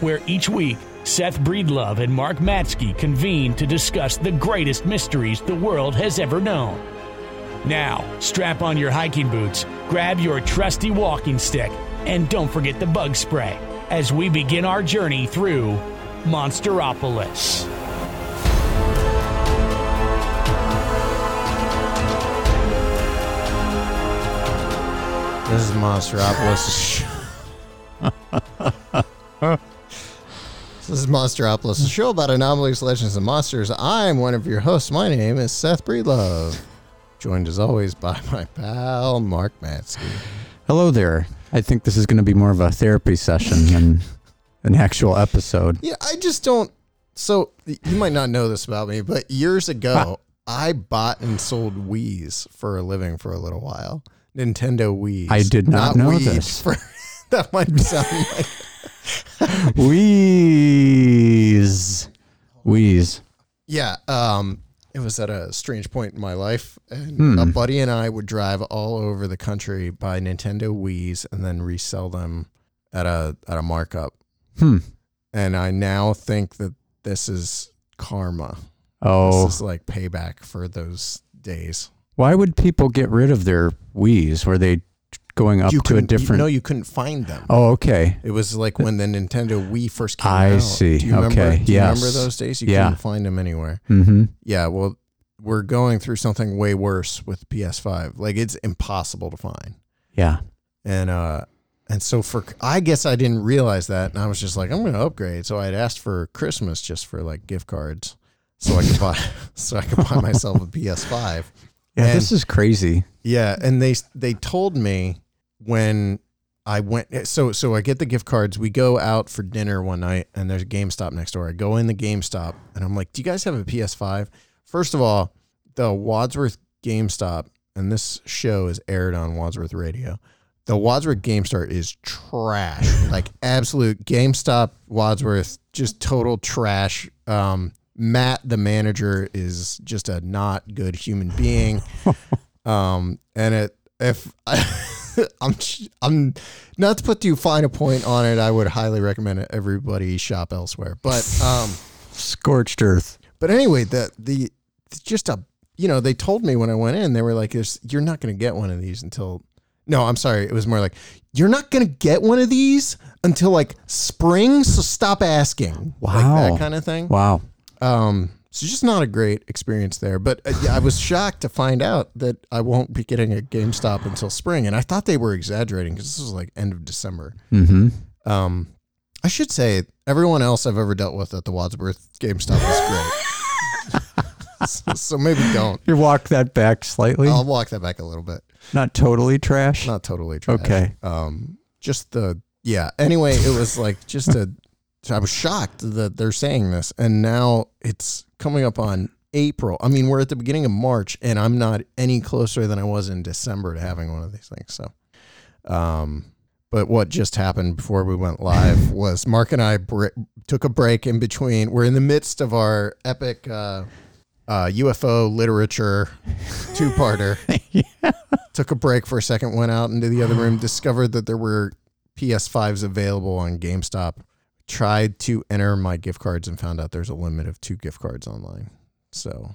where each week Seth Breedlove and Mark Matsko convene to discuss the greatest mysteries the world has ever known. Now, strap on your hiking boots, grab your trusty walking stick, and don't forget the bug spray as we begin our journey through Monsteropolis. This is Monsteropolis. this is Monsteropolis, a show about anomalies, legends, and monsters. I'm one of your hosts. My name is Seth Breedlove, joined as always by my pal Mark Matsko. Hello there. I think this is going to be more of a therapy session than an actual episode. Yeah, I just don't. So you might not know this about me, but years ago, I bought and sold Wii's for a living for a little while. Nintendo Wii's. I did not know weed this. For, that might sound like Wheeze. Wheeze. Yeah, um, it was at a strange point in my life, and Hmm. a buddy and I would drive all over the country, buy Nintendo Wii's, and then resell them at a at a markup. Hmm. And I now think that this is karma. Oh, This is like payback for those days. why would people get rid of their Wii's? Were they going up you to a different? You, no, you couldn't find them. oh, okay. It was like when the Nintendo Wii first came I out. see. Do you remember, Okay. Do you remember those days? You Yeah. couldn't find them anywhere. Mm-hmm. Yeah, well, we're going through something way worse with PS5. Like it's impossible to find. Yeah. And uh and so for I guess I didn't realize that and I was just like I'm going to upgrade. So I'd asked for Christmas just for like gift cards so I could buy so I could buy myself a PS5. Yeah. And- this is crazy. Yeah, and they they told me when I went so so I get the gift cards. We go out for dinner one night and there's a GameStop next door. I go in the GameStop and I'm like, "Do you guys have a PS5?" First of all, the Wadsworth GameStop and this show is aired on Wadsworth Radio. The Wadsworth GameStop is trash. like absolute GameStop Wadsworth just total trash. Um Matt the manager is just a not good human being. Um, and it if I, I'm I'm not to put too fine a point on it, I would highly recommend everybody shop elsewhere. But um, Scorched earth. but anyway, the the just a you know they told me when I went in they were like, you're not going to get one of these until." No, I'm sorry. It was more like you're not going to get one of these until like spring. So stop asking. like Wow. that kind of thing. Wow. Um, so just not a great experience there. But uh, I was shocked to find out that I won't be getting a GameStop until spring, and I thought they were exaggerating because this was like end of December. Mm-hmm. Um, I should say everyone else I've ever dealt with at the Wadsworth GameStop was great. so, so maybe don't. You walk that back slightly. I'll walk that back a little bit. Not totally trash. Not totally trash. Okay. Um, just the yeah. Anyway, it was like just a. I was shocked that they're saying this, and now it's coming up on April. I mean, we're at the beginning of March, and I'm not any closer than I was in December to having one of these things. So, um, but what just happened before we went live was Mark and I br- took a break in between. We're in the midst of our epic uh, uh, UFO literature two-parter. Took a break for a second, went out into the other room, discovered that there were PS5s available on GameStop. Tried to enter my gift cards and found out there's a limit of two gift cards online. So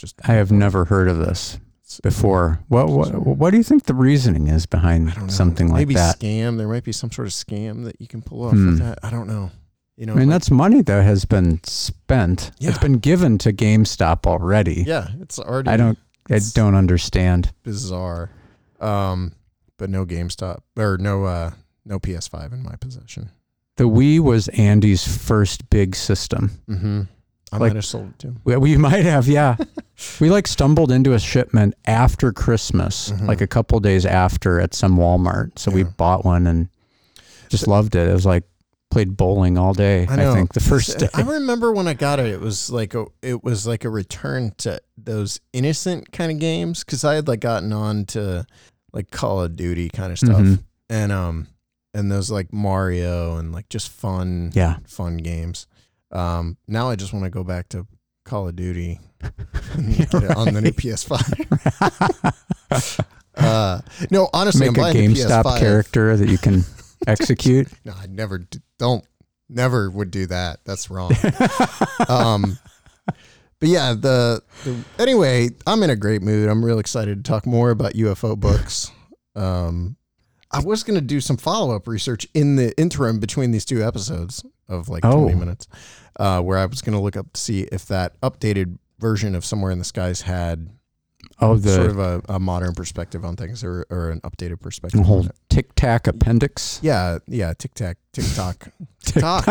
just I have never heard of this before. What what what do you think the reasoning is behind something like that. Maybe scam. There might be some sort of scam that you can pull off Hmm. with that. I don't know. You know, I mean, like- that's money that has been spent. Yeah. It's been given to GameStop already. yeah, it's already I don't I don't understand. bizarre. Um, but no GameStop or no uh no PS5 in my possession. The Wii was Andy's first big system. Mm-hmm. I Like- might have sold it to him. We, we might have, yeah. we like stumbled into a shipment after Christmas, Mhm. like a couple days after at some Walmart. So we bought one and just loved it. It was like played bowling all day. I, know. think the first day. I remember when I got it, it was like a it was like a return to those innocent kind of games because I had like gotten on to like Call of Duty kind of stuff Mhm. and um and those like Mario and like just fun Yeah. fun games. Um, now I just want to go back to Call of Duty on the new PS5. uh, no, honestly, Make I'm a GameStop PS5. character that you can execute. No, I never d- don't never would do that. That's wrong. um, but yeah, the, the anyway, I'm in a great mood. I'm real excited to talk more about UFO books. Um, I was gonna do some follow up research in the interim between these two episodes of like Oh. 20 minutes, uh, where I was gonna look up to see if that updated version of Somewhere in the Skies had Oh, the sort of a, a modern perspective on things or, or an updated perspective. whole. Tic Tac appendix. Yeah, yeah, tic tac, tick tock, tick tock,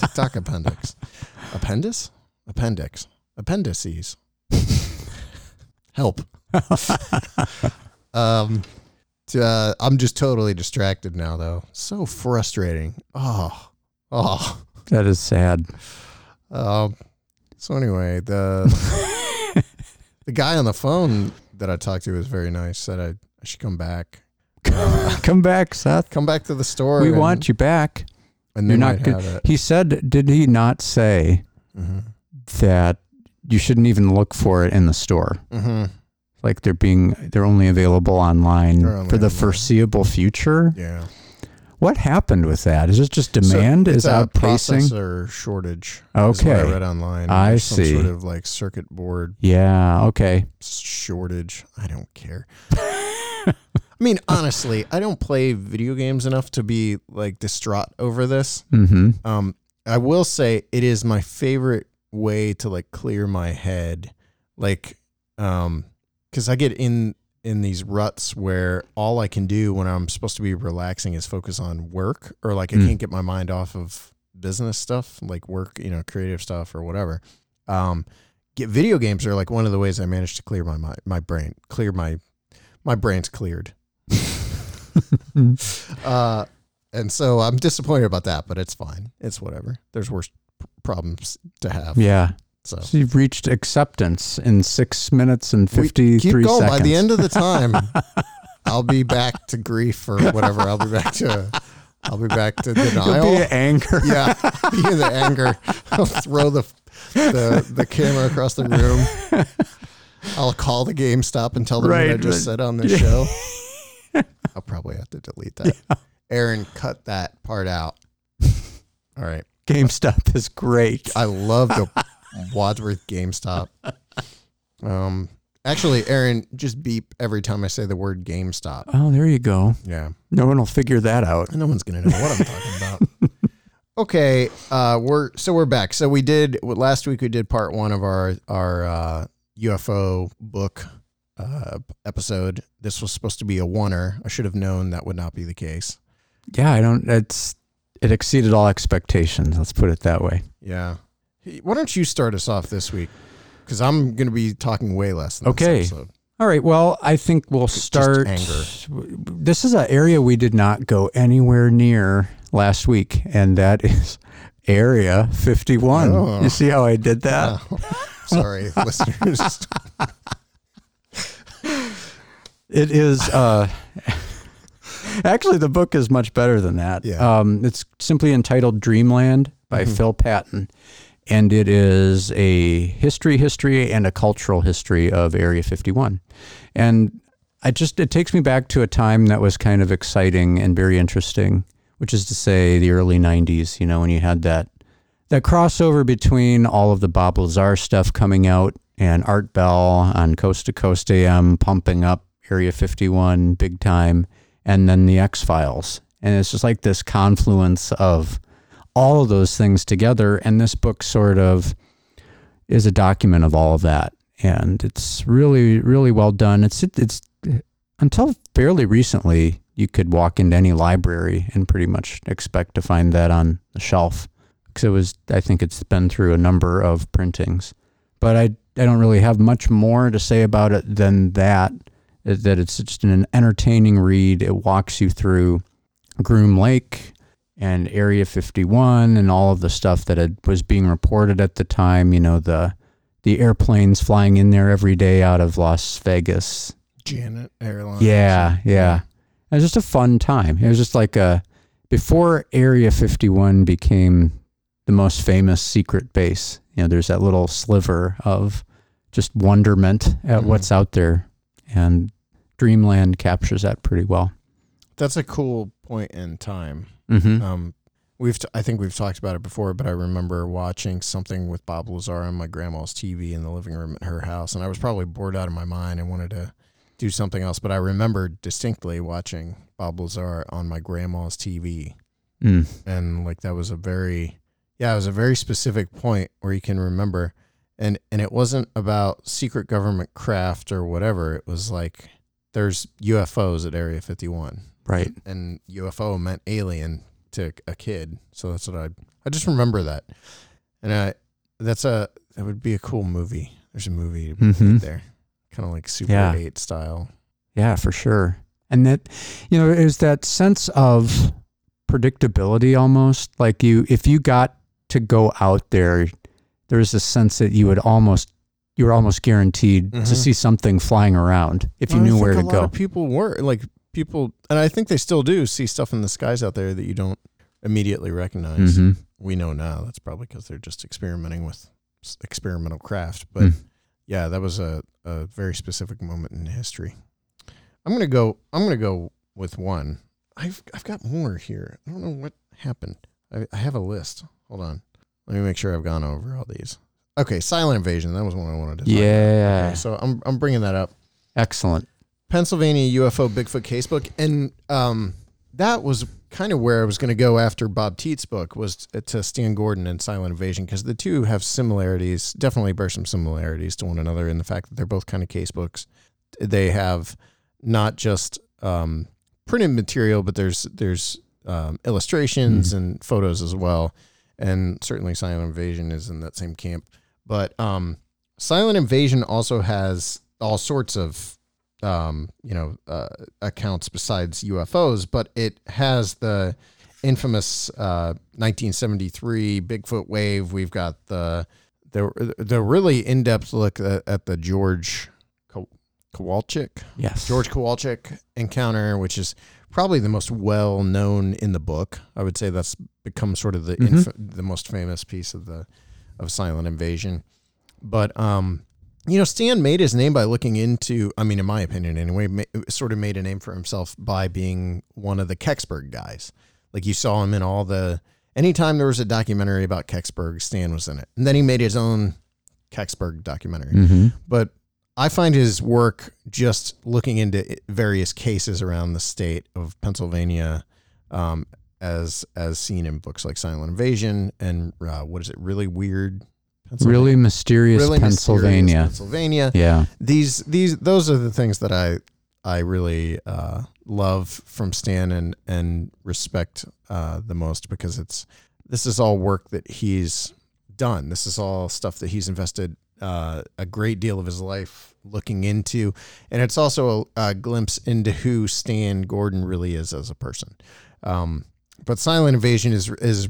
tick tock appendix, appendix, appendix, appendices. Help. um, uh, I'm just totally distracted now, though. So frustrating. Oh, oh. That is sad. Um. So anyway, the the guy on the phone that I talked to was very nice. Said I, I should come back. Uh, Come back, Seth. come back to the store. We and- want you back. And You're not good. He said, did he not say Mm-hmm. that you shouldn't even look for it in the store? Mm-hmm. Like they're being, they're only available online only for the online. foreseeable future. Yeah. What happened with that? Is it just demand So is outpacing? processor shortage. Is Okay. I read online. I some see. Sort of like circuit board Yeah. Okay. shortage. I don't care. I mean, honestly, I don't play video games enough to be like distraught over this. Mm-hmm. Um, I will say it is my favorite way to like clear my head, like, um, because I get in in these ruts where all I can do when I'm supposed to be relaxing is focus on work, or like I Mm. can't get my mind off of business stuff, like work, you know, creative stuff or whatever. Um, get video games are like one of the ways I manage to clear my mind, my brain, clear my my brain's cleared. Uh, and so I'm disappointed about that, but it's fine. It's whatever. There's worse problems to have. Yeah. So So you've reached acceptance in six minutes and fifty-three keep going. seconds. By the end of the time, I'll be back to grief or whatever. I'll be back to. I'll be back to You'll denial. be anger. yeah, be in the anger. I'll throw the the the camera across the room. I'll call the GameStop and tell them what I just right. said on the show. I'll probably have to delete that. Aaron, cut that part out. All right. GameStop is great. I love the Wadsworth GameStop. Um, actually, Aaron, just beep every time I say the word GameStop. Oh, there you go. Yeah, No one will figure that out. no one's gonna know what I'm talking about. Okay, uh, we're so we're back. So we did last week. We did part one of our our uh, UFO book uh, episode. This was supposed to be a oneer. I should have known that would not be the case. Yeah, I don't. It's it exceeded all expectations. Let's put it that way. Yeah. Hey, Why don't you start us off this week? Because I'm going to be talking way less. Than Okay. This episode. All right. Well, I think we'll start. anger. This is an area we did not go anywhere near last week, and that is Area 51. Oh. You see how I did that? Oh, sorry, listeners. It is. Uh, actually, the book is much better than that. Yeah. Um, it's simply entitled Dreamland by Mhm. Phil Patton, and it is a history, history, and a cultural history of Area 51. And I just it takes me back to a time that was kind of exciting and very interesting, which is to say the early 90s. You know, when you had that that crossover between all of the Bob Lazar stuff coming out and Art Bell on Coast to Coast AM pumping up Area 51 big time, and then the X Files. And it's just like this confluence of all of those things together. And this book sort of is a document of all of that. And it's really, really well done. It's, it's until fairly recently, you could walk into any library and pretty much expect to find that on the shelf because it was I think it's been through a number of printings. But I I don't really have much more to say about it than that. That it's just an entertaining read. It walks you through Groom Lake, and Area 51 and all of the stuff that had, was being reported at the time. You know the the airplanes flying in there every day out of Las Vegas. Janet Airlines. Yeah, yeah. It was just a fun time. It was just like a before Area 51 became the most famous secret base. You know, there's that little sliver of just wonderment at Mhm. what's out there, and Dreamland captures that pretty well. That's a cool point in time. Mm-hmm. Um, we've t- I think we've talked about it before, but I remember watching something with Bob Lazar on my grandma's TV in the living room at her house, and I was probably bored out of my mind and wanted to do something else. But I remember distinctly watching Bob Lazar on my grandma's TV, mm. and like that was a very, yeah, it was a very specific point where you can remember, and and it wasn't about secret government craft or whatever. It was like there's UFOs at Area 51 Right. and UFO meant alien to a kid. So that's what I I just remember that. And I that's a that would be a cool movie. There's a movie Mhm. there. Kind of like Super Yeah. 8 style. Yeah, for sure. And that, you know, is that sense of predictability almost like you, if you got to go out there, there's a sense that you would almost, you were almost guaranteed to Mhm. see something flying around if you Well, knew where to go. people were like people and I think they still do see stuff in the skies out there that you don't immediately recognize. hmm We know now that's probably because they're just experimenting with experimental craft, but Mm. yeah, that was a, a very specific moment in history. I'm gonna go. I'm gonna go with one. I've I've got more here. I don't know what happened. I, I have a list. Hold on. Let me make sure I've gone over all these. Okay, silent invasion. That was one I wanted to. talk about. Yeah. Okay, so I'm I'm bringing that up. Excellent. Pennsylvania UFO Bigfoot casebook, and um, that was kind of where I was going to go after Bob Teet's book was to Stan Gordon and Silent Invasion because the two have similarities, definitely bear some similarities to one another in the fact that they're both kind of casebooks. They have not just um, printed material, but there's there's um, illustrations and photos as well, and certainly Silent Invasion is in that same camp. But um, Silent Invasion also has all sorts of um, you know, uh, accounts besides UFOs, but it has the infamous uh, 1973 Bigfoot wave. We've got the the the really in depth look at, at the George Ko- Kowalczyk Yes. George Kowalczyk encounter, which is probably the most well known in the book. I would say that's become sort of the Mhm. inf- the most famous piece of the of Silent Invasion. But um, you know, Stan made his name by looking into. I mean, in my opinion, anyway, ma- sort of made a name for himself by being one of the Kecksburg guys. Like you saw him in all the. Anytime there was a documentary about Kecksburg, Stan was in it, and then he made his own Kecksburg documentary hmm but I find his work just looking into various cases around the state of Pennsylvania, um, as as seen in books like Silent Invasion and uh, what is it? Really weird? Really mysterious Really mysterious Pennsylvania. Pennsylvania. Yeah. These these those are the things that I I really uh, love from Stan and and respect uh, the most because it's this is all work that he's done. This is all stuff that he's invested uh, a great deal of his life looking into, and it's also a, a glimpse into who Stan Gordon really is as a person. Um, but Silent Invasion is is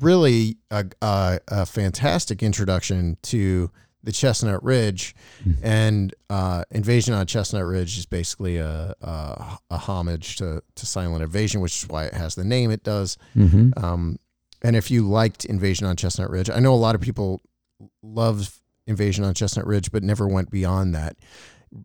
really a, a, a fantastic introduction to the Chestnut Ridge, and uh, Invasion on Chestnut Ridge is basically a, a, a homage to, to Silent Invasion, which is why it has the name it does. hmm Um, and if you liked Invasion on Chestnut Ridge, I know a lot of people love Invasion on Chestnut Ridge, but never went beyond that.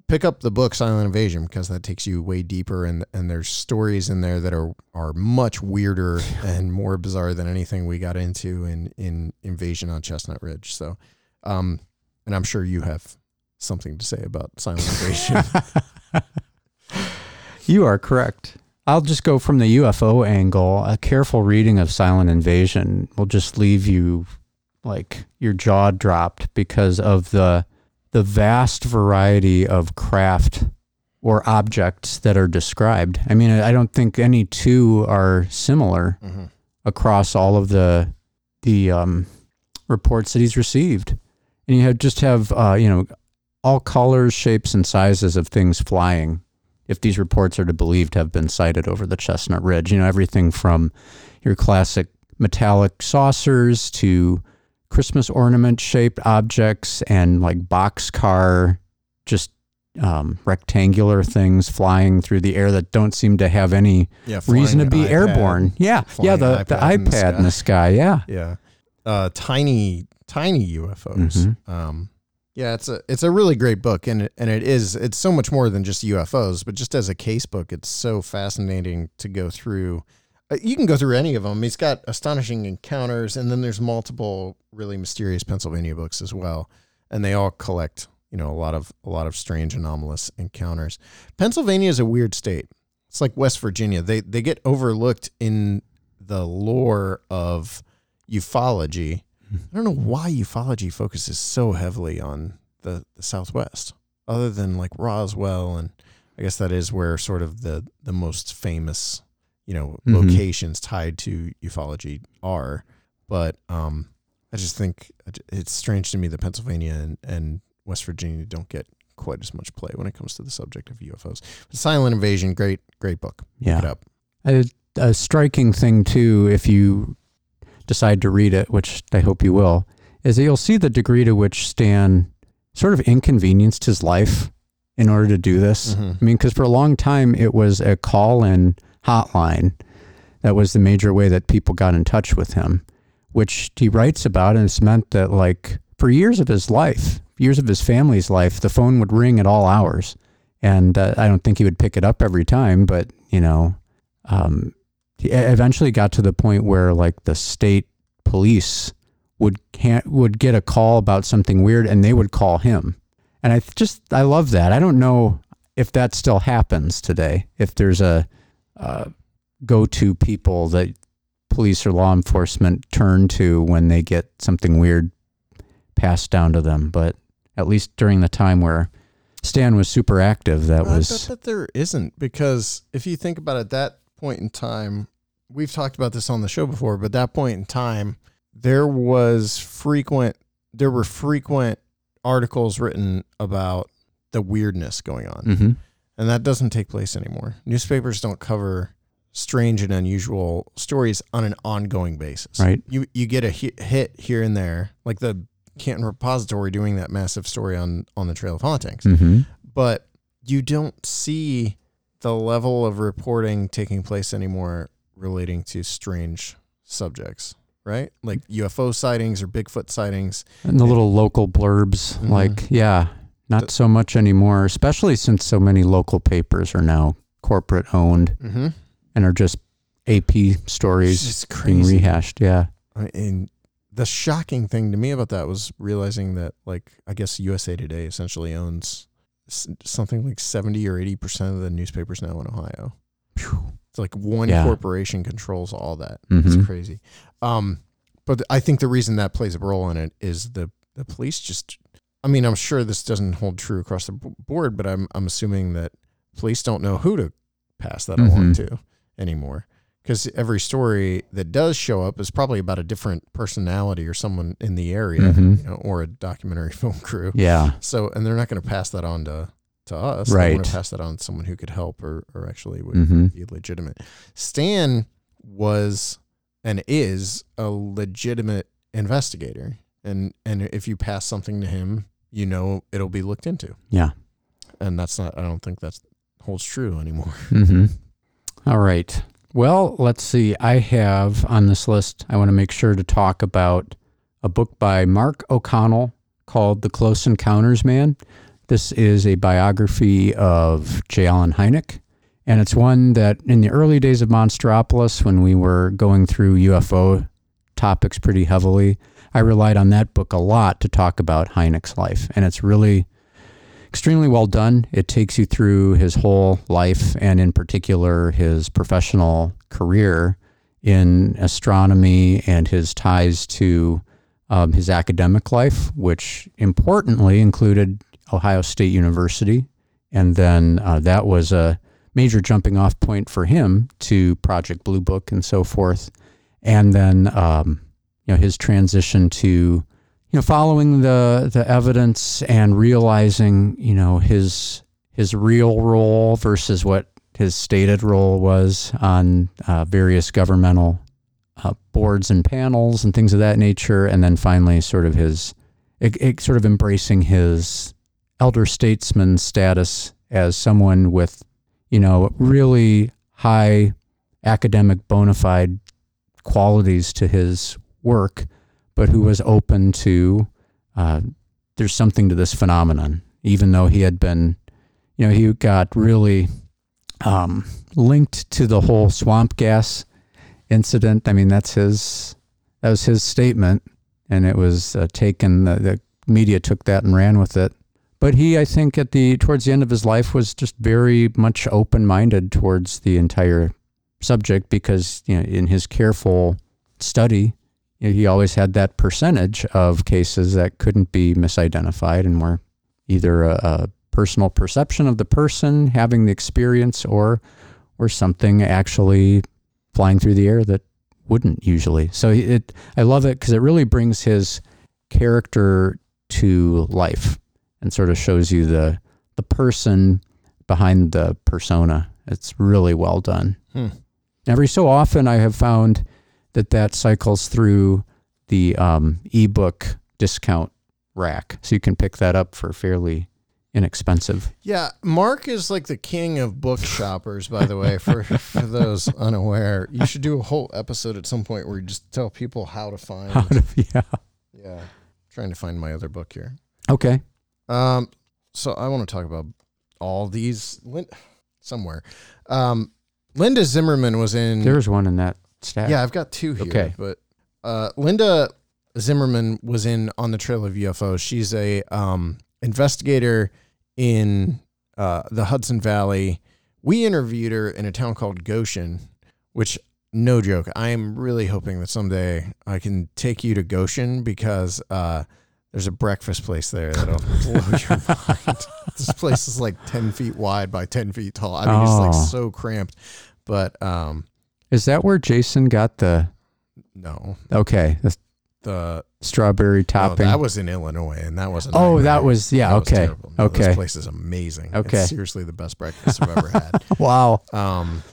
Pick up the book Silent Invasion because that takes you way deeper, and and there's stories in there that are are much weirder and more bizarre than anything we got into in in Invasion on Chestnut Ridge. So, um, and I'm sure you have something to say about Silent Invasion. You are correct. I'll just go from the UFO angle. A careful reading of Silent Invasion will just leave you like your jaw dropped because of the the vast variety of craft or objects that are described. I mean, I don't think any two are similar hmm across all of the the um, reports that he's received, and you have just have uh, you know all colors, shapes, and sizes of things flying if these reports are to be believed, have been sighted over the Chestnut Ridge. You know, everything from your classic metallic saucers to Christmas ornament shaped objects and like boxcar, just um, rectangular things flying through the air that don't seem to have any Yeah, reason to be iPad. airborne. Yeah, yeah, the, the iPad in the iPad in the sky. Yeah. Yeah, uh, tiny, tiny UFOs. Mhm. Um, yeah, it's a it's a really great book, and it, and it is it's so much more than just UFOs, but just as a case book, it's so fascinating to go through. Uh, You can go through any of them. He's got astonishing encounters, and then there's multiple really mysterious Pennsylvania books as well, and they all collect you know a lot of a lot of strange anomalous encounters. Pennsylvania is a weird state. It's like West Virginia. They they get overlooked in the lore of ufology. I don't know why ufology focuses so heavily on the, the Southwest, other than like Roswell, and I guess that is where sort of the the most famous, you know, Mhm. locations tied to ufology are. But um, I just think it's strange to me that Pennsylvania and, and West Virginia don't get quite as much play when it comes to the subject of UFOs. But Silent Invasion, great, great book. Yeah. it up. A, a striking thing too, if you decide to read it, which I hope you will, is that you'll see the degree to which Stan sort of inconvenienced his life in order to do this. Mhm. I mean, because for a long time it was a call-in hotline that was the major way that people got in touch with him, which he writes about, and it's meant that like for years of his life, years of his family's life, the phone would ring at all hours, and uh, I don't think he would pick it up every time, but you know, um, he eventually got to the point where like the state police would can't would get a call about something weird and they would call him. And i just i love that. I don't know if that still happens today if there's a uh, go-to people that police or law enforcement turn to when they get something weird passed down to them but at least during the time where stan was super active that I was bet that there isn't because if you think about it, that point in time, we've talked about this on the show before, but that point in time, there was frequent, there were frequent articles written about the weirdness going on, Mhm. And that doesn't take place anymore. Newspapers don't cover strange and unusual stories on an ongoing basis. Right. You you get a hit, here and there, like the Canton Repository doing that massive story on on the Trail of Hauntings Mhm. but you don't see the level of reporting taking place anymore relating to strange subjects, right? Like UFO sightings or Bigfoot sightings. And the little local blurbs, Mhm. like, yeah, not so much anymore, especially since so many local papers are now corporate owned Mm-hmm. and are just AP stories It's being rehashed. Yeah. And the shocking thing to me about that was realizing that, like, I guess USA Today essentially owns something like 70 or 80% of the newspapers now in Ohio. It's like one Yeah. corporation controls all that. It's Mhm. crazy. Um, but I think the reason that plays a role in it is the the police just. I mean, I'm sure this doesn't hold true across the board, but I'm I'm assuming that police don't know who to pass that along Mhm. to anymore. Because every story that does show up is probably about a different personality or someone in the area, Mhm. you know, or a documentary film crew. Yeah. So, and they're not going to pass that on to to us. They want Right. to pass that on to someone who could help or or actually would hmm be legitimate. Stan was and is a legitimate investigator, and and if you pass something to him, you know it'll be looked into, Yeah. and that's not. I don't think that holds true anymore. hmm All right. Well, let's see. I have on this list, I want to make sure to talk about a book by Mark O'Connell called The Close Encounters Man. This is a biography of J. Allen Hynek. And it's one that in the early days of Monsteropolis, when we were going through UFO topics pretty heavily, I relied on that book a lot to talk about Hynek's life. And it's really extremely well done. It takes you through his whole life and, in particular, his professional career in astronomy and his ties to um, his academic life, which importantly included Ohio State University. And then uh, that was a major jumping off point for him to Project Blue Book and so forth. And then, um, you know, his transition to you know, following the the evidence and realizing, you know, his his real role versus what his stated role was on uh, various governmental uh, boards and panels and things of that nature, and then finally, sort of his it, it sort of embracing his elder statesman status as someone with, you know, really high academic bona fide qualities to his work, but who was open to uh, there's something to this phenomenon, even though he had been, you know, he got really um, linked to the whole swamp gas incident. I mean, that's his that was his statement, and it was uh, taken. The, the media took that and ran with it. But he, I think, at the towards the end of his life, was just very much open minded towards the entire subject because you know in his careful study, you know, he always had that percentage of cases that couldn't be misidentified and were either a, a personal perception of the person having the experience or or something actually flying through the air that wouldn't usually. So it I love it because it really brings his character to life and sort of shows you the the person behind the persona. It's really well done. Hmm. Every so often, I have found that that cycles through the um, ebook discount rack, so you can pick that up for fairly inexpensive. Yeah, Mark is like the king of book shoppers, by the way, for, for those unaware. You should do a whole episode at some point where you just tell people how to find. How to, yeah. yeah. Trying to find my other book here. Okay. Um, so I want to talk about all these Lin- somewhere. Um, Linda Zimmermann was in. There's one in that stack. yeah, I've got two here. Okay. But uh, Linda Zimmermann was in On the Trail of UFOs. She's a um, investigator in uh, the Hudson Valley. We interviewed her in a town called Goshen, which no joke. I am really hoping that someday I can take you to Goshen because uh, there's a breakfast place there that'll blow your mind. This place is like ten feet wide by ten feet tall. I mean, it's Oh. like so cramped. But um, Is that where Jason got the no, okay the the strawberry no, topping? that was in Illinois, and that wasn't. Oh, that was- yeah, That okay, terrible. No, okay. This place is amazing. Okay. it's seriously the best breakfast I've ever had. wow. Um,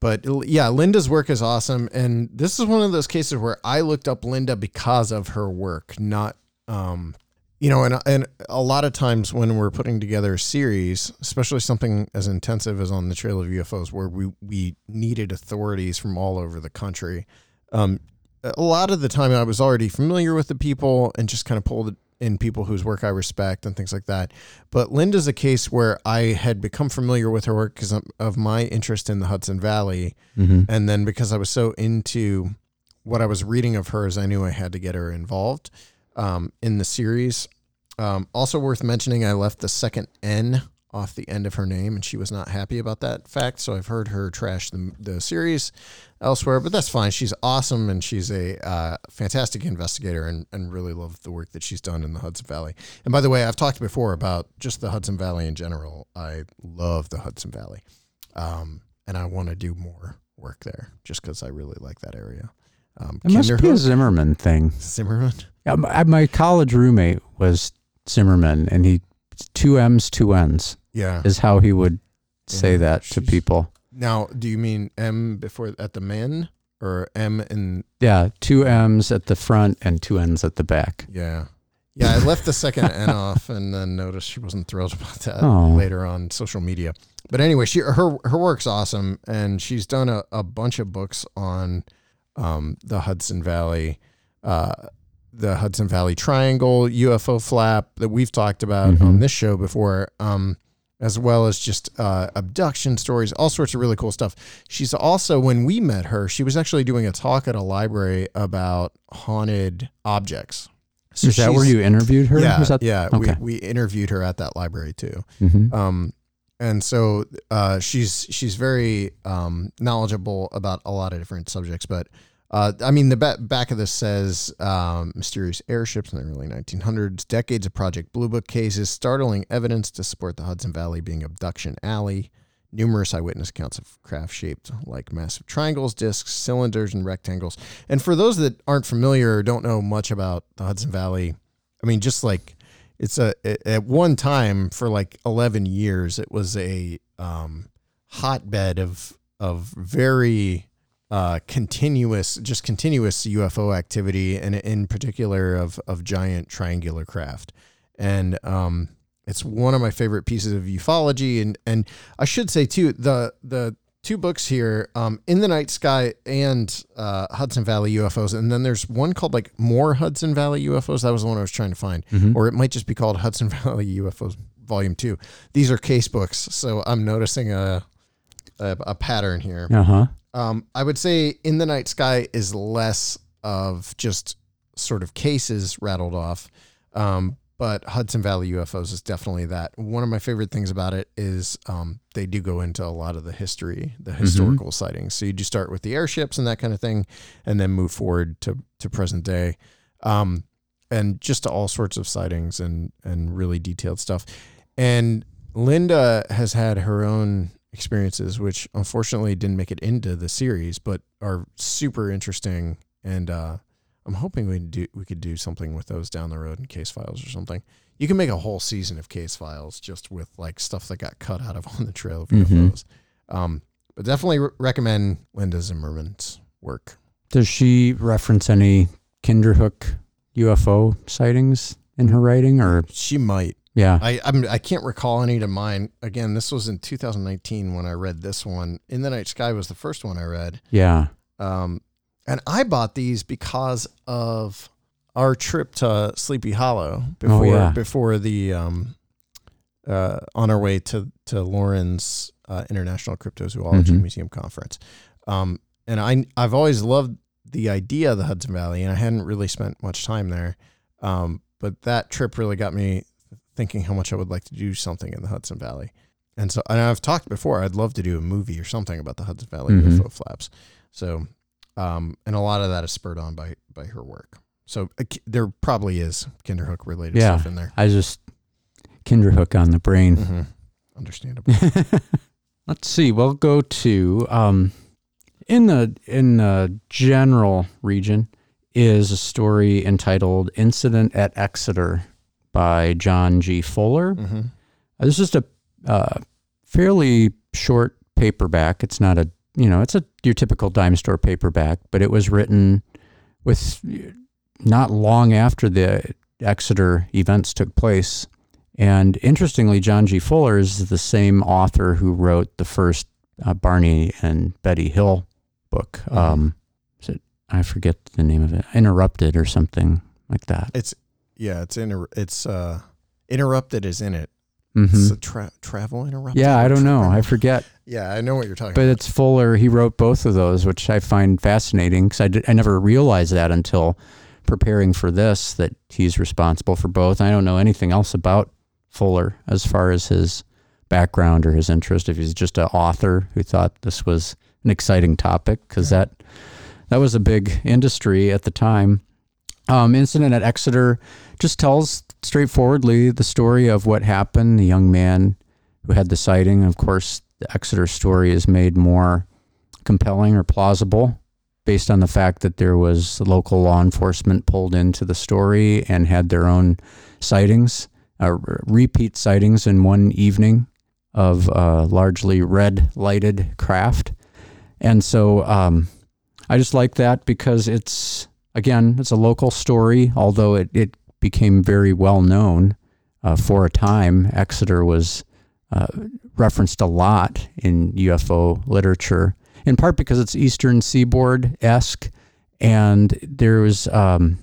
but yeah, Linda's work is awesome, and this is one of those cases where I looked up Linda because of her work, not um, you know, and and a lot of times when we're putting together a series, especially something as intensive as on the Trail of UFOs, where we we needed authorities from all over the country, um, a lot of the time I was already familiar with the people and just kind of pulled in people whose work I respect and things like that. But Linda's a case where I had become familiar with her work because of my interest in the Hudson Valley. hmm And then because I was so into what I was reading of hers, I knew I had to get her involved um, in the series. Um, also worth mentioning, I left the second N off the end of her name, and she was not happy about that fact. So I've heard her trash the, the series elsewhere, but that's fine. She's awesome, and she's a uh, fantastic investigator, and, and really love the work that she's done in the Hudson Valley. And by the way, I've talked before about just the Hudson Valley in general. I love the Hudson Valley, um, and I want to do more work there just because I really like that area. Um, It must be a Zimmerman thing. Zimmerman. Yeah, my, my college roommate was Zimmerman, and he two M's, two N's Yeah. is how he would say Yeah, that to people. Now, do you mean M before at the men or M in? Yeah, two M's at the front and two N's at the back. Yeah. Yeah, I left the second N off and then noticed she wasn't thrilled about that Oh. later on social media. But anyway, she her her work's awesome and she's done a, a bunch of books on um, the Hudson Valley, uh, the Hudson Valley Triangle UFO flap that we've talked about Mhm. on this show before, um, as well as just uh, abduction stories, all sorts of really cool stuff. She's also, when we met her, she was actually doing a talk at a library about haunted objects. So is that where you interviewed her? Yeah, that, yeah. Okay. We, we interviewed her at that library too. Mhm. Um, and so uh, she's she's very um, knowledgeable about a lot of different subjects. But uh, I mean, the ba- back of this says um, mysterious airships in the early 1900s, decades of Project Blue Book cases, startling evidence to support the Hudson Valley being abduction alley. Numerous eyewitness accounts of craft shaped like massive triangles, discs, cylinders, and rectangles. And for those that aren't familiar or don't know much about the Hudson Valley, I mean, just like it's a at one time for like 11 years it was a um, hotbed of of very uh, continuous just continuous UFO activity and in particular of of giant triangular craft. And um, it's one of my favorite pieces of ufology and and I should say too the the two books here um, in the night sky and uh, hudson valley ufos and then there's one called like more hudson valley ufos that was the one i was trying to find. Mhm. or it might just be called hudson valley ufos volume two. These are case books so i'm noticing a a, a pattern here. Uh huh. Um, I would say In the Night Sky is less of just sort of cases rattled off. Um, but Hudson Valley UFOs is definitely that. One of my favorite things about it is um, they do go into a lot of the history, the historical sightings. So you do start with the airships and that kind of thing, and then move forward to, to present day. Um, and just to all sorts of sightings and, and really detailed stuff. And Linda has had her own experiences, which unfortunately didn't make it into the series, but are super interesting. And uh, I'm hoping we do we could do something with those down the road in case files or something. You can make a whole season of case files just with like stuff that got cut out of on the trail of Mhm. UFOs. Um, but definitely re- recommend Linda Zimmermann's work. Does she reference any Kinderhook UFO sightings in her writing, or She might. Yeah? I I'm, I can't recall any to mine. Again, this was in 2019 when I read this one. In the Night Sky was the first one I read. Yeah. Um, and I bought these because of our trip to Sleepy Hollow before yeah. before the um, uh, on our way to to Loren's uh, International Cryptozoology Mhm. Museum conference. Um, and I I've always loved the idea of the Hudson Valley, and I hadn't really spent much time there. Um, but that trip really got me thinking how much I would like to do something in the Hudson Valley. And so, and I've talked before, I'd love to do a movie or something about the Hudson Valley Mhm. UFO flaps. So, um, and a lot of that is spurred on by by her work. So uh, there probably is Kinderhook related Yeah. stuff in there. I just Kinderhook on the brain. hmm Understandable. Let's see. We'll go to um, in the in the general region is a story entitled "Incident at Exeter" by John G. Fuller. hmm Uh, This is just a uh, fairly short paperback. It's not a you know it's a your typical dime store paperback, but it was written with not long after the Exeter events took place. And interestingly, John G. Fuller is the same author who wrote the first uh, Barney and Betty Hill book. Mhm. Um, is it, I forget the name of it, Interrupted or something like that. It's yeah, it's inter- it's uh, interrupted is in it. Mhm. It's a tra- travel interrupted. Yeah, I don't know. I forget. yeah, I know what you're talking about. But about. it's Fuller. He wrote both of those, which I find fascinating because I, did- I never realized that until preparing for this that he's responsible for both. I don't know anything else about Fuller as far as his background or his interest. If he's just an author who thought this was an exciting topic, because that that was a big industry at the time. Um, incident at Exeter just tells straightforwardly the story of what happened. The young man who had the sighting. Of course, the Exeter story is made more compelling or plausible based on the fact that there was local law enforcement pulled into the story and had their own sightings, uh, repeat sightings in one evening of uh, largely red lighted craft. And so um, I just like that because it's, again, it's a local story, although it, it became very well known uh, for a time. Exeter was uh, referenced a lot in UFO literature, in part because it's Eastern Seaboard esque, and there was um,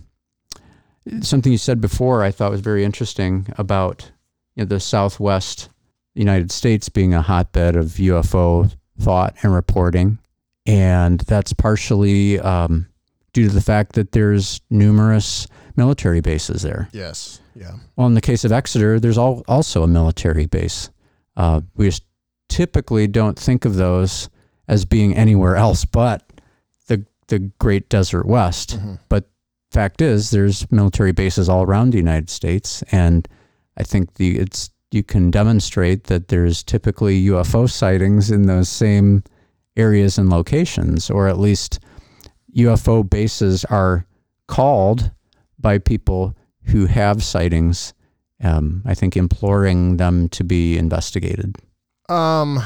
something you said before I thought was very interesting about you know, the Southwest United States being a hotbed of UFO thought and reporting, and that's partially um, due to the fact that there's numerous military bases there. yes, yeah, Well, in the case of Exeter, there's al- also a military base. Uh, we just typically don't think of those as being anywhere else but the the Great Desert West. Mhm. But fact is, there's military bases all around the United States, and I think the it's you can demonstrate that there's typically UFO sightings in those same areas and locations, or at least UFO bases are called by people who have sightings um, I think imploring them to be investigated. Um,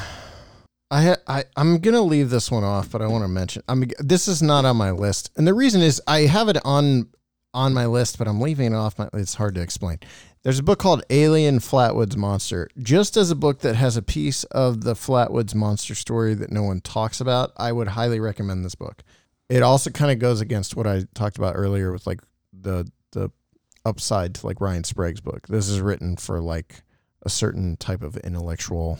I, I I'm gonna leave this one off, but I want to mention. I mean, this is not on my list, and the reason is I have it on on my list, but I'm leaving it off. My it's hard to explain. There's a book called Alien Flatwoods Monster. Just as a book that has a piece of the Flatwoods monster story that no one talks about, I would highly recommend this book. It also kind of goes against what I talked about earlier with like the the upside to like Ryan Sprague's book. This is written for like a certain type of intellectual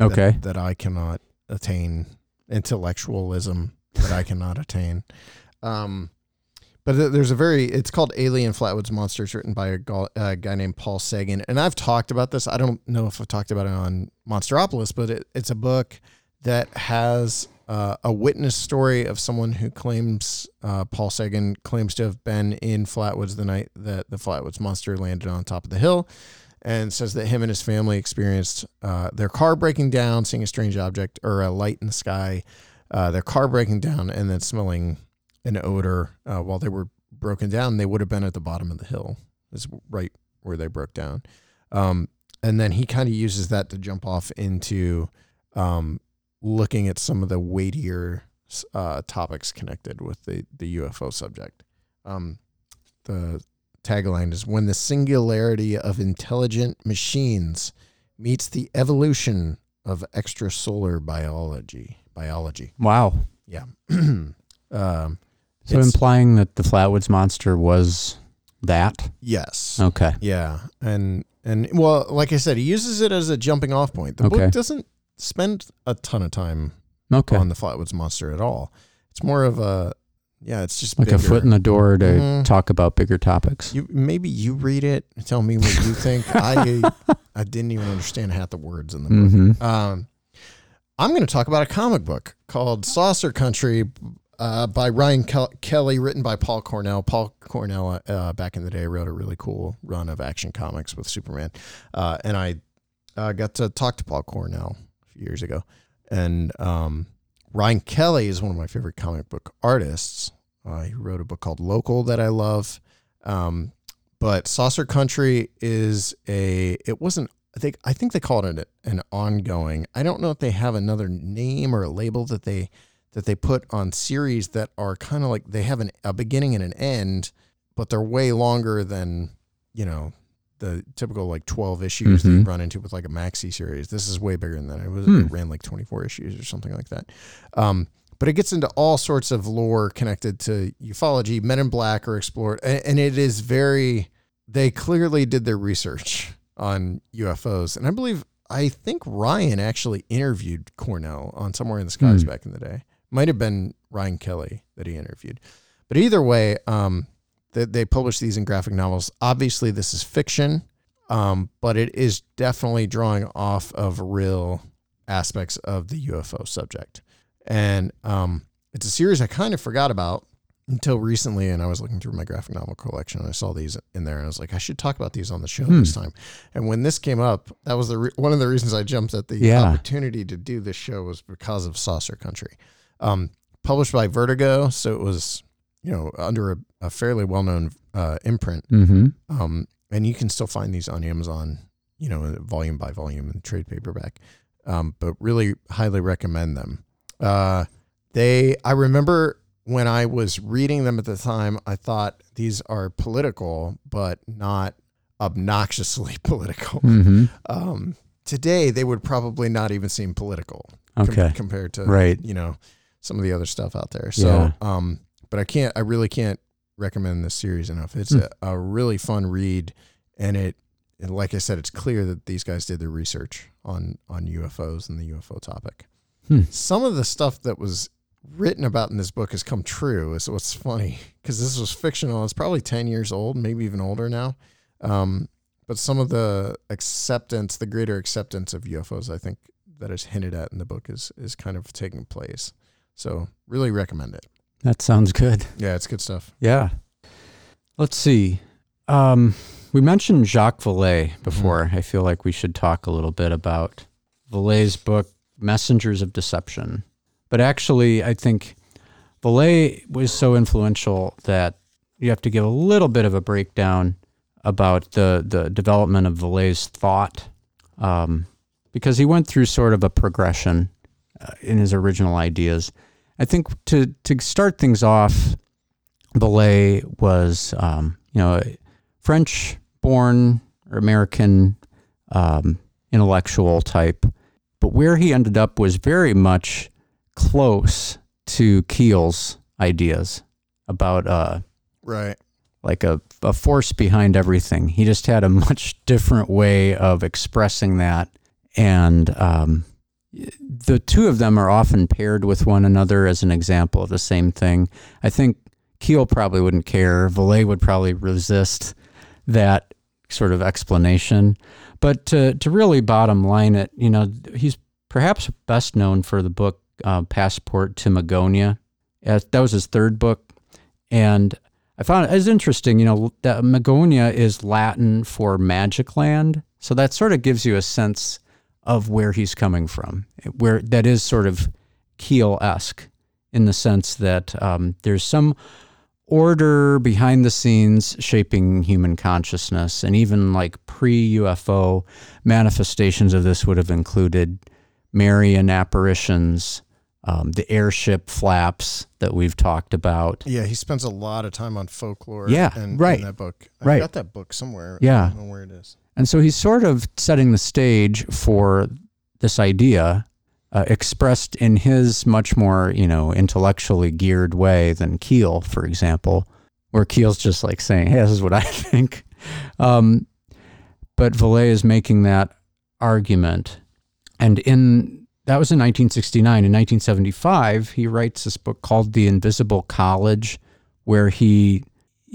Okay. that, I cannot attain intellectualism that I cannot attain. Um, but th- there's a very it's called Alien Flatwoods Monsters, written by a, a guy named Paul Sagan, and I've talked about this. I don't know if I've talked about it on Monsteropolis, but it, it's a book that has uh, a witness story of someone who claims uh, Paul Sagan claims to have been in Flatwoods the night that the Flatwoods monster landed on top of the hill and says that him and his family experienced uh, their car breaking down, seeing a strange object or a light in the sky, uh, their car breaking down, and then smelling an odor uh, while they were broken down. They would have been at the bottom of the hill, is right where they broke down. Um, and then he kind of uses that to jump off into um, looking at some of the weightier uh, topics connected with the, the UFO subject. Um, the tagline is when the singularity of intelligent machines meets the evolution of extrasolar biology biology Wow. yeah um, So implying that the Flatwoods monster was that. yes Okay. yeah and and well like i said he uses it as a jumping off point the Okay. book doesn't spend a ton of time Okay. on the flatwoods monster at all it's more of a yeah it's just like a foot in the door to Mhm. talk about bigger topics. You maybe you read it, tell me what you think. I I didn't even understand half the words in the book. hmm Um, I'm going to talk about a comic book called Saucer Country uh, by Ryan Kel- Kelly, written by Paul Cornell. Paul Cornell, uh, back in the day, wrote a really cool run of action comics with Superman, uh, and I uh, got to talk to Paul Cornell years ago. And um, Ryan Kelly is one of my favorite comic book artists. Uh, he wrote a book called Local that I love. Um, but Saucer Country is a. It wasn't. I think. I think they called it an ongoing. I don't know if they have another name or a label that they that they put on series that are kind of like they have an, a beginning and an end, but they're way longer than you know the typical like 12 issues that you Mhm. run into with like a maxi series. This is way bigger than that. It was Hmm. it ran like 24 issues or something like that. Um, but it gets into all sorts of lore connected to ufology. Men in Black are explored, and, and it is very. They clearly did their research on UFOs, and I believe I think Ryan actually interviewed Cornell on Somewhere in the Skies Hmm. back in the day. Might have been Ryan Kelly that he interviewed, but either way, um, they, they publish these in graphic novels. Obviously, this is fiction, um, but it is definitely drawing off of real aspects of the UFO subject. And um, it's a series I kind of forgot about until recently. And I was looking through my graphic novel collection and I saw these in there. And I was like, I should talk about these on the show Hmm. this time. And when this came up, that was the re- one of the reasons I jumped at the Yeah. opportunity to do this show was because of Saucer Country. Um, published by Vertigo. So it was, you know, under a, a fairly well known uh, imprint. hmm Um, and you can still find these on Amazon, you know, volume by volume and trade paperback. Um, but really highly recommend them. Uh, they, I remember when I was reading them at the time, I thought these are political, but not obnoxiously political. hmm Um, today, they would probably not even seem political com- Okay. compared to Right. you know some of the other stuff out there. So, Yeah. um, but I can't, I really can't recommend this series enough. It's Hmm. a, a really fun read, and it, and like I said, it's clear that these guys did their research on on UFOs and the UFO topic. Hmm. Some of the stuff that was written about in this book has come true. Is what's funny because this was fictional. It's probably ten years old, maybe even older now. Um, but some of the acceptance, the greater acceptance of UFOs, I think that is hinted at in the book is is kind of taking place. So really recommend it. That sounds good. Yeah, it's good stuff. Yeah. Let's see. Um, we mentioned Jacques Vallée before. I feel like we should talk a little bit about Vallée's book, Messengers of Deception. But actually, I think Vallée was so influential that you have to give a little bit of a breakdown about the the development of Vallée's thought, um, because he went through sort of a progression uh, in his original ideas. I think to to start things off, Vallée was um, you know French born or American um, intellectual type, but where he ended up was very much close to Keel's ideas about uh, Right. like a, a force behind everything. He just had a much different way of expressing that. And um, the two of them are often paired with one another as an example of the same thing. I think Keel probably wouldn't care. Vallée would probably resist that sort of explanation. But to, to really bottom line it, you know, he's perhaps best known for the book uh, Passport to Magonia. That was his third book. And I found it as interesting, you know, that Magonia is Latin for magic land. So that sort of gives you a sense of where he's coming from, where that is sort of Keel esque in the sense that um, there's some order behind the scenes shaping human consciousness. And even like pre UFO manifestations of this would have included Marian apparitions, um, the airship flaps that we've talked about. Yeah, he spends a lot of time on folklore. Yeah, in, right. In that book, I Right. got that book somewhere. Yeah. I don't know where it is. And so he's sort of setting the stage for this idea uh, expressed in his much more, you know, intellectually geared way than Keel, for example, where Keel's just like saying, hey, this is what I think. Um, but Vallée is making that argument. And in that was in 1969. In 1975, he writes this book called The Invisible College, where he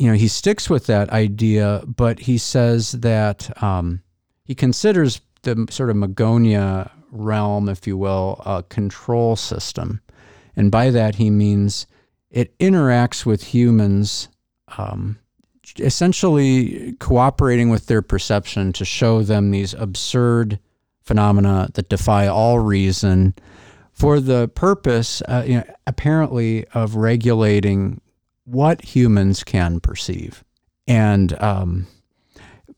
you know, he sticks with that idea, but he says that um, he considers the sort of Magonia realm, if you will, a control system. And by that, he means it interacts with humans, um, essentially cooperating with their perception to show them these absurd phenomena that defy all reason for the purpose, uh, you know, apparently, of regulating what humans can perceive. And um,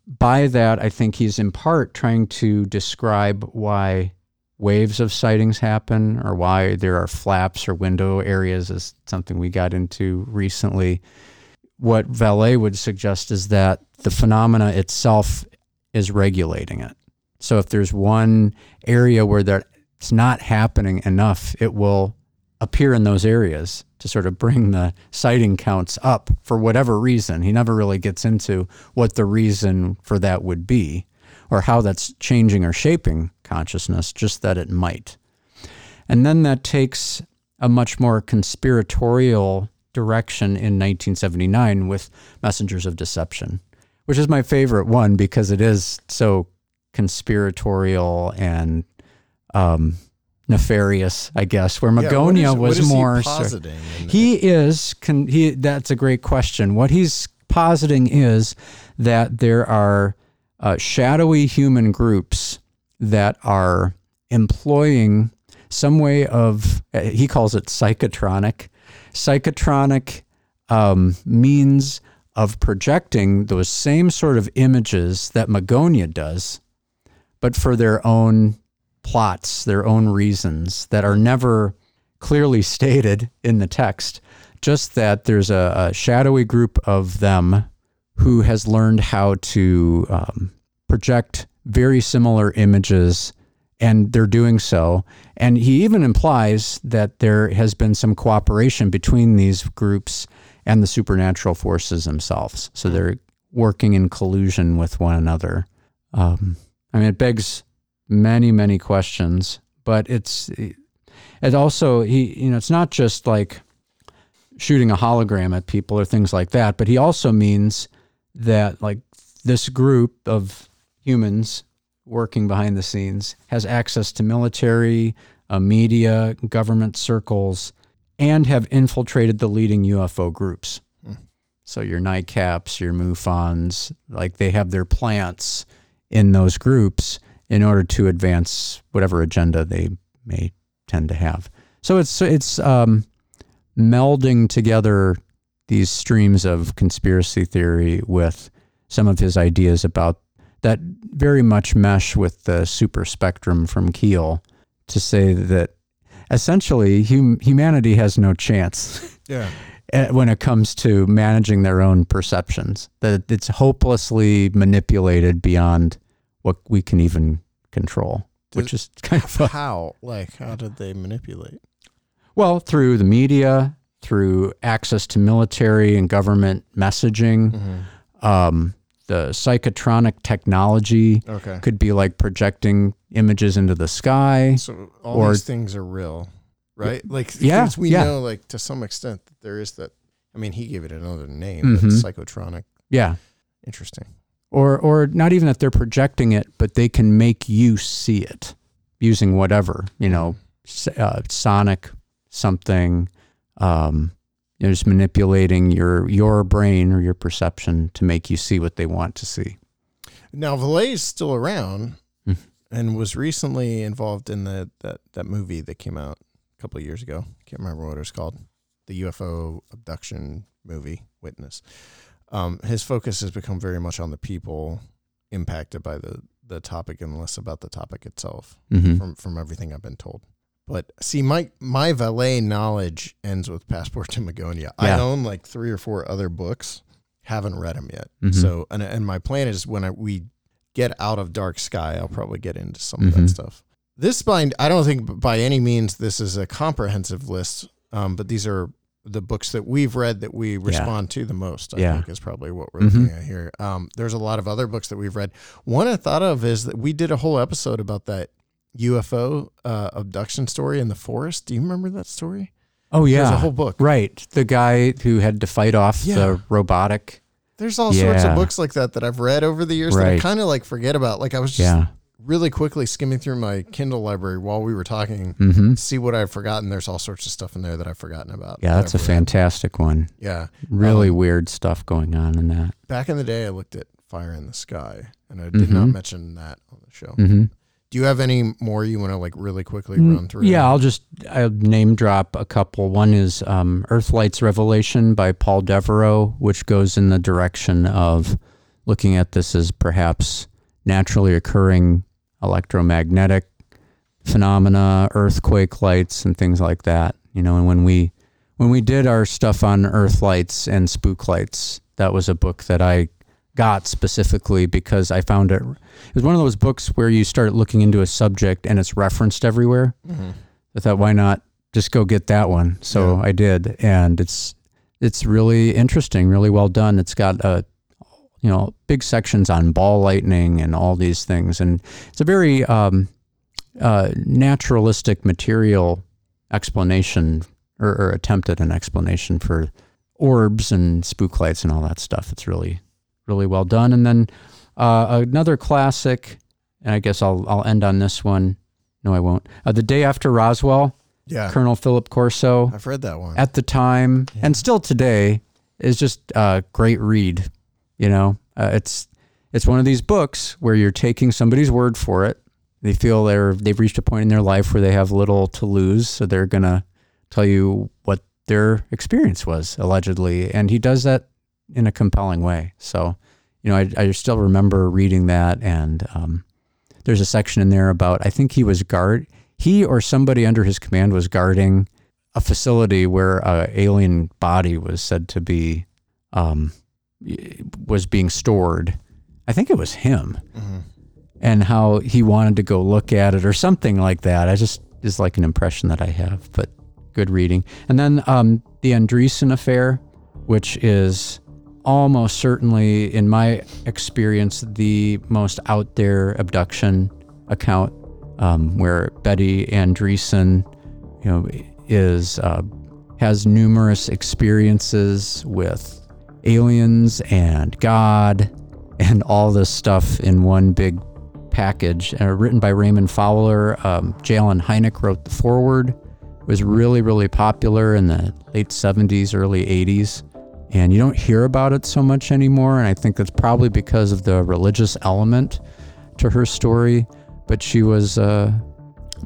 by that, I think he's in part trying to describe why waves of sightings happen or why there are flaps or window areas, is something we got into recently. What Vallée would suggest is that the phenomena itself is regulating it. So if there's one area where that's not happening enough, it will appear in those areas to sort of bring the sighting counts up for whatever reason. He never really gets into what the reason for that would be or how that's changing or shaping consciousness, just that it might. And then that takes a much more conspiratorial direction in 1979 with Messengers of Deception, which is my favorite one because it is so conspiratorial and um, nefarious, I guess, where Yeah, Magonia is- what was he more. in- he is. Con, he. That's a great question. What he's positing is that there are uh, shadowy human groups that are employing some way of. uh, He calls it psychotronic, psychotronic um, means of projecting those same sort of images that Magonia does, but for their own plots, their own reasons that are never clearly stated in the text, just that there's a, a shadowy group of them who has learned how to um, project very similar images, and they're doing so. And he even implies that there has been some cooperation between these groups and the supernatural forces themselves. So they're working in collusion with one another. Um, I mean, it begs many, many questions, but it's it also he you know it's not just like shooting a hologram at people or things like that, but he also means that like this group of humans working behind the scenes has access to military, uh, media, government circles, and have infiltrated the leading UFO groups. So your NICAPs, your MUFONs, like they have their plants in those groups in order to advance whatever agenda they may tend to have. So it's it's um, melding together these streams of conspiracy theory with some of his ideas about that very much mesh with the super spectrum from Keel to say that essentially hum- humanity has no chance Yeah. when it comes to managing their own perceptions, that it's hopelessly manipulated beyond what we can even control, which is kind of a, How? Like, how did they manipulate? well through the media, through access to military and government messaging. Mm-hmm. Um, the psychotronic technology Okay. could be like projecting images into the sky. So all Or- these things are real, right? Like, Yeah, we yeah. know, like, to some extent, that there is that. I mean, he gave it another name, but Mhm. psychotronic. Yeah. Interesting. Or, or not even that they're projecting it, but they can make you see it using whatever, you know, uh, sonic something, um, you know, just manipulating your, your brain or your perception to make you see what they want to see. Now, Vallée's still around Mhm. and was recently involved in the that, that movie that came out a couple of years ago. Can't remember what it was called. The UFO abduction movie, Witness. Um, his focus has become very much on the people impacted by the, the topic and less about the topic itself Mm-hmm. from, from everything I've been told. But see, my my Vallée knowledge ends with Passport to Magonia. I own like three or four other books, haven't read them yet. Mhm. So, and and my plan is when I, we get out of Dark Sky, I'll probably get into some of that Mhm. stuff. This bind, I don't think by any means this is a comprehensive list, um, but these are the books that we've read that we respond to the most. I Yeah. think is probably what we're Mhm. looking at here. Um, there's a lot of other books that we've read. One I thought of is that we did a whole episode about that UFO uh, abduction story in the forest. Do you remember that story? Oh yeah. There's a whole book. right. The guy who had to fight off Yeah. the robotic. There's all sorts of books like that that I've read over the years that I kind of like forget about. Like I was just Yeah. Really quickly skimming through my Kindle library while we were talking, Mm-hmm. see what I've forgotten. There's all sorts of stuff in there that I've forgotten about. Yeah, that's a I've read. fantastic one. Yeah. Really Um, weird stuff going on in that. Back in the day, I looked at Fire in the Sky, and I did not Mhm. mention that on the show. Mm-hmm. Do you have any more you want to like really quickly run through? Mm, Yeah, I'll just I'll name drop a couple. One is um, Earthlight's Revelation by Paul Devereux, which goes in the direction of looking at this as perhaps naturally occurring electromagnetic phenomena, earthquake lights, and things like that. You know, and when we when we did our stuff on Earth lights and spook lights, that was a book that I got specifically because I found it. It was one of those books where you start looking into a subject and it's referenced everywhere. Mhm. I thought, why not just go get that one? So Yeah. I did, and it's it's really interesting, really well done. It's got uh, you know big sections on ball lightning and all these things, and it's a very um, uh, naturalistic material explanation or, or attempt at an explanation for orbs and spook lights and all that stuff. It's really really well done. And then uh, another classic, and I guess I'll I'll end on this one. No, I won't. Uh, the day after Roswell, Yeah. Colonel Philip Corso, I've read that one. at the time and still today, is just a great read. You know, uh, it's it's one of these books where you're taking somebody's word for it. They feel they're they've reached a point in their life where they have little to lose, so they're gonna tell you what their experience was allegedly, and he does that in a compelling way. So, you know, I, I still remember reading that, and um, there's a section in there about I think he was guard he or somebody under his command was guarding a facility where a alien body was said to be um, was being stored. I think it was him, Mhm. and how he wanted to go look at it or something like that. I just is like an impression that I have, but good reading. And then um, the Andreasson affair, which is almost certainly, in my experience, the most out there abduction account, um, where Betty Andreasson, you know, is uh, has numerous experiences with aliens and God and all this stuff in one big package. Uh, written by Raymond Fowler, um, J. Allen Hynek wrote the foreword. It was really, really popular in the late 70s, early 80s. And you don't hear about it so much anymore. And I think that's probably because of the religious element to her story. But she was, uh,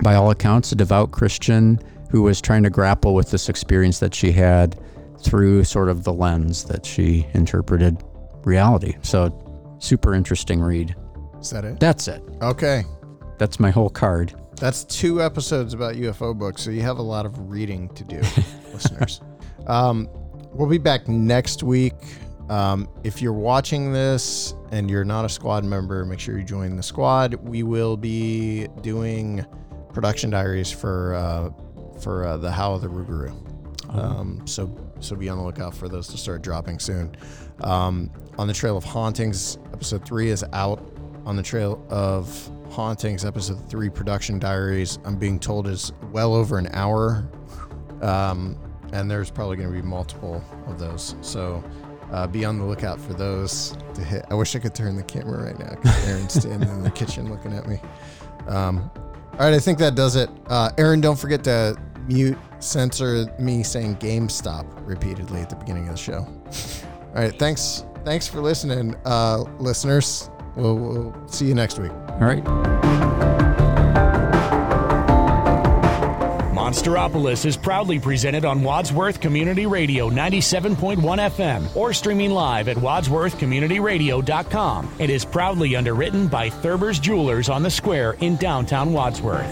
by all accounts, a devout Christian who was trying to grapple with this experience that she had through sort of the lens that she interpreted reality. So Super interesting read. Is that it? That's it. Okay. That's my whole card. That's two episodes about UFO books, so you have a lot of reading to do, listeners. Um, we'll be back next week. Um, if you're watching this and you're not a squad member, make sure you join the squad. We will be doing production diaries for uh, for uh, the Howl of the Rougarou. Um, so so be on the lookout for those to start dropping soon. Um, on the Trail of Hauntings, episode three is out. On the Trail of Hauntings, episode three, production diaries. I'm being told is well over an hour, um, and there's probably going to be multiple of those. So uh, be on the lookout for those to hit. I wish I could turn the camera right now because Aaron's standing in the kitchen looking at me. Um, all right, I think that does it. Uh, Aaron, don't forget to mute, censor me saying GameStop repeatedly at the beginning of the show. All right, thanks. Thanks for listening, uh, listeners. We'll, we'll see you next week. All right. Monsteropolis is proudly presented on Wadsworth Community Radio 97.1 FM or streaming live at wadsworthcommunityradio.com. It is proudly underwritten by Thurber's Jewelers on the Square in downtown Wadsworth.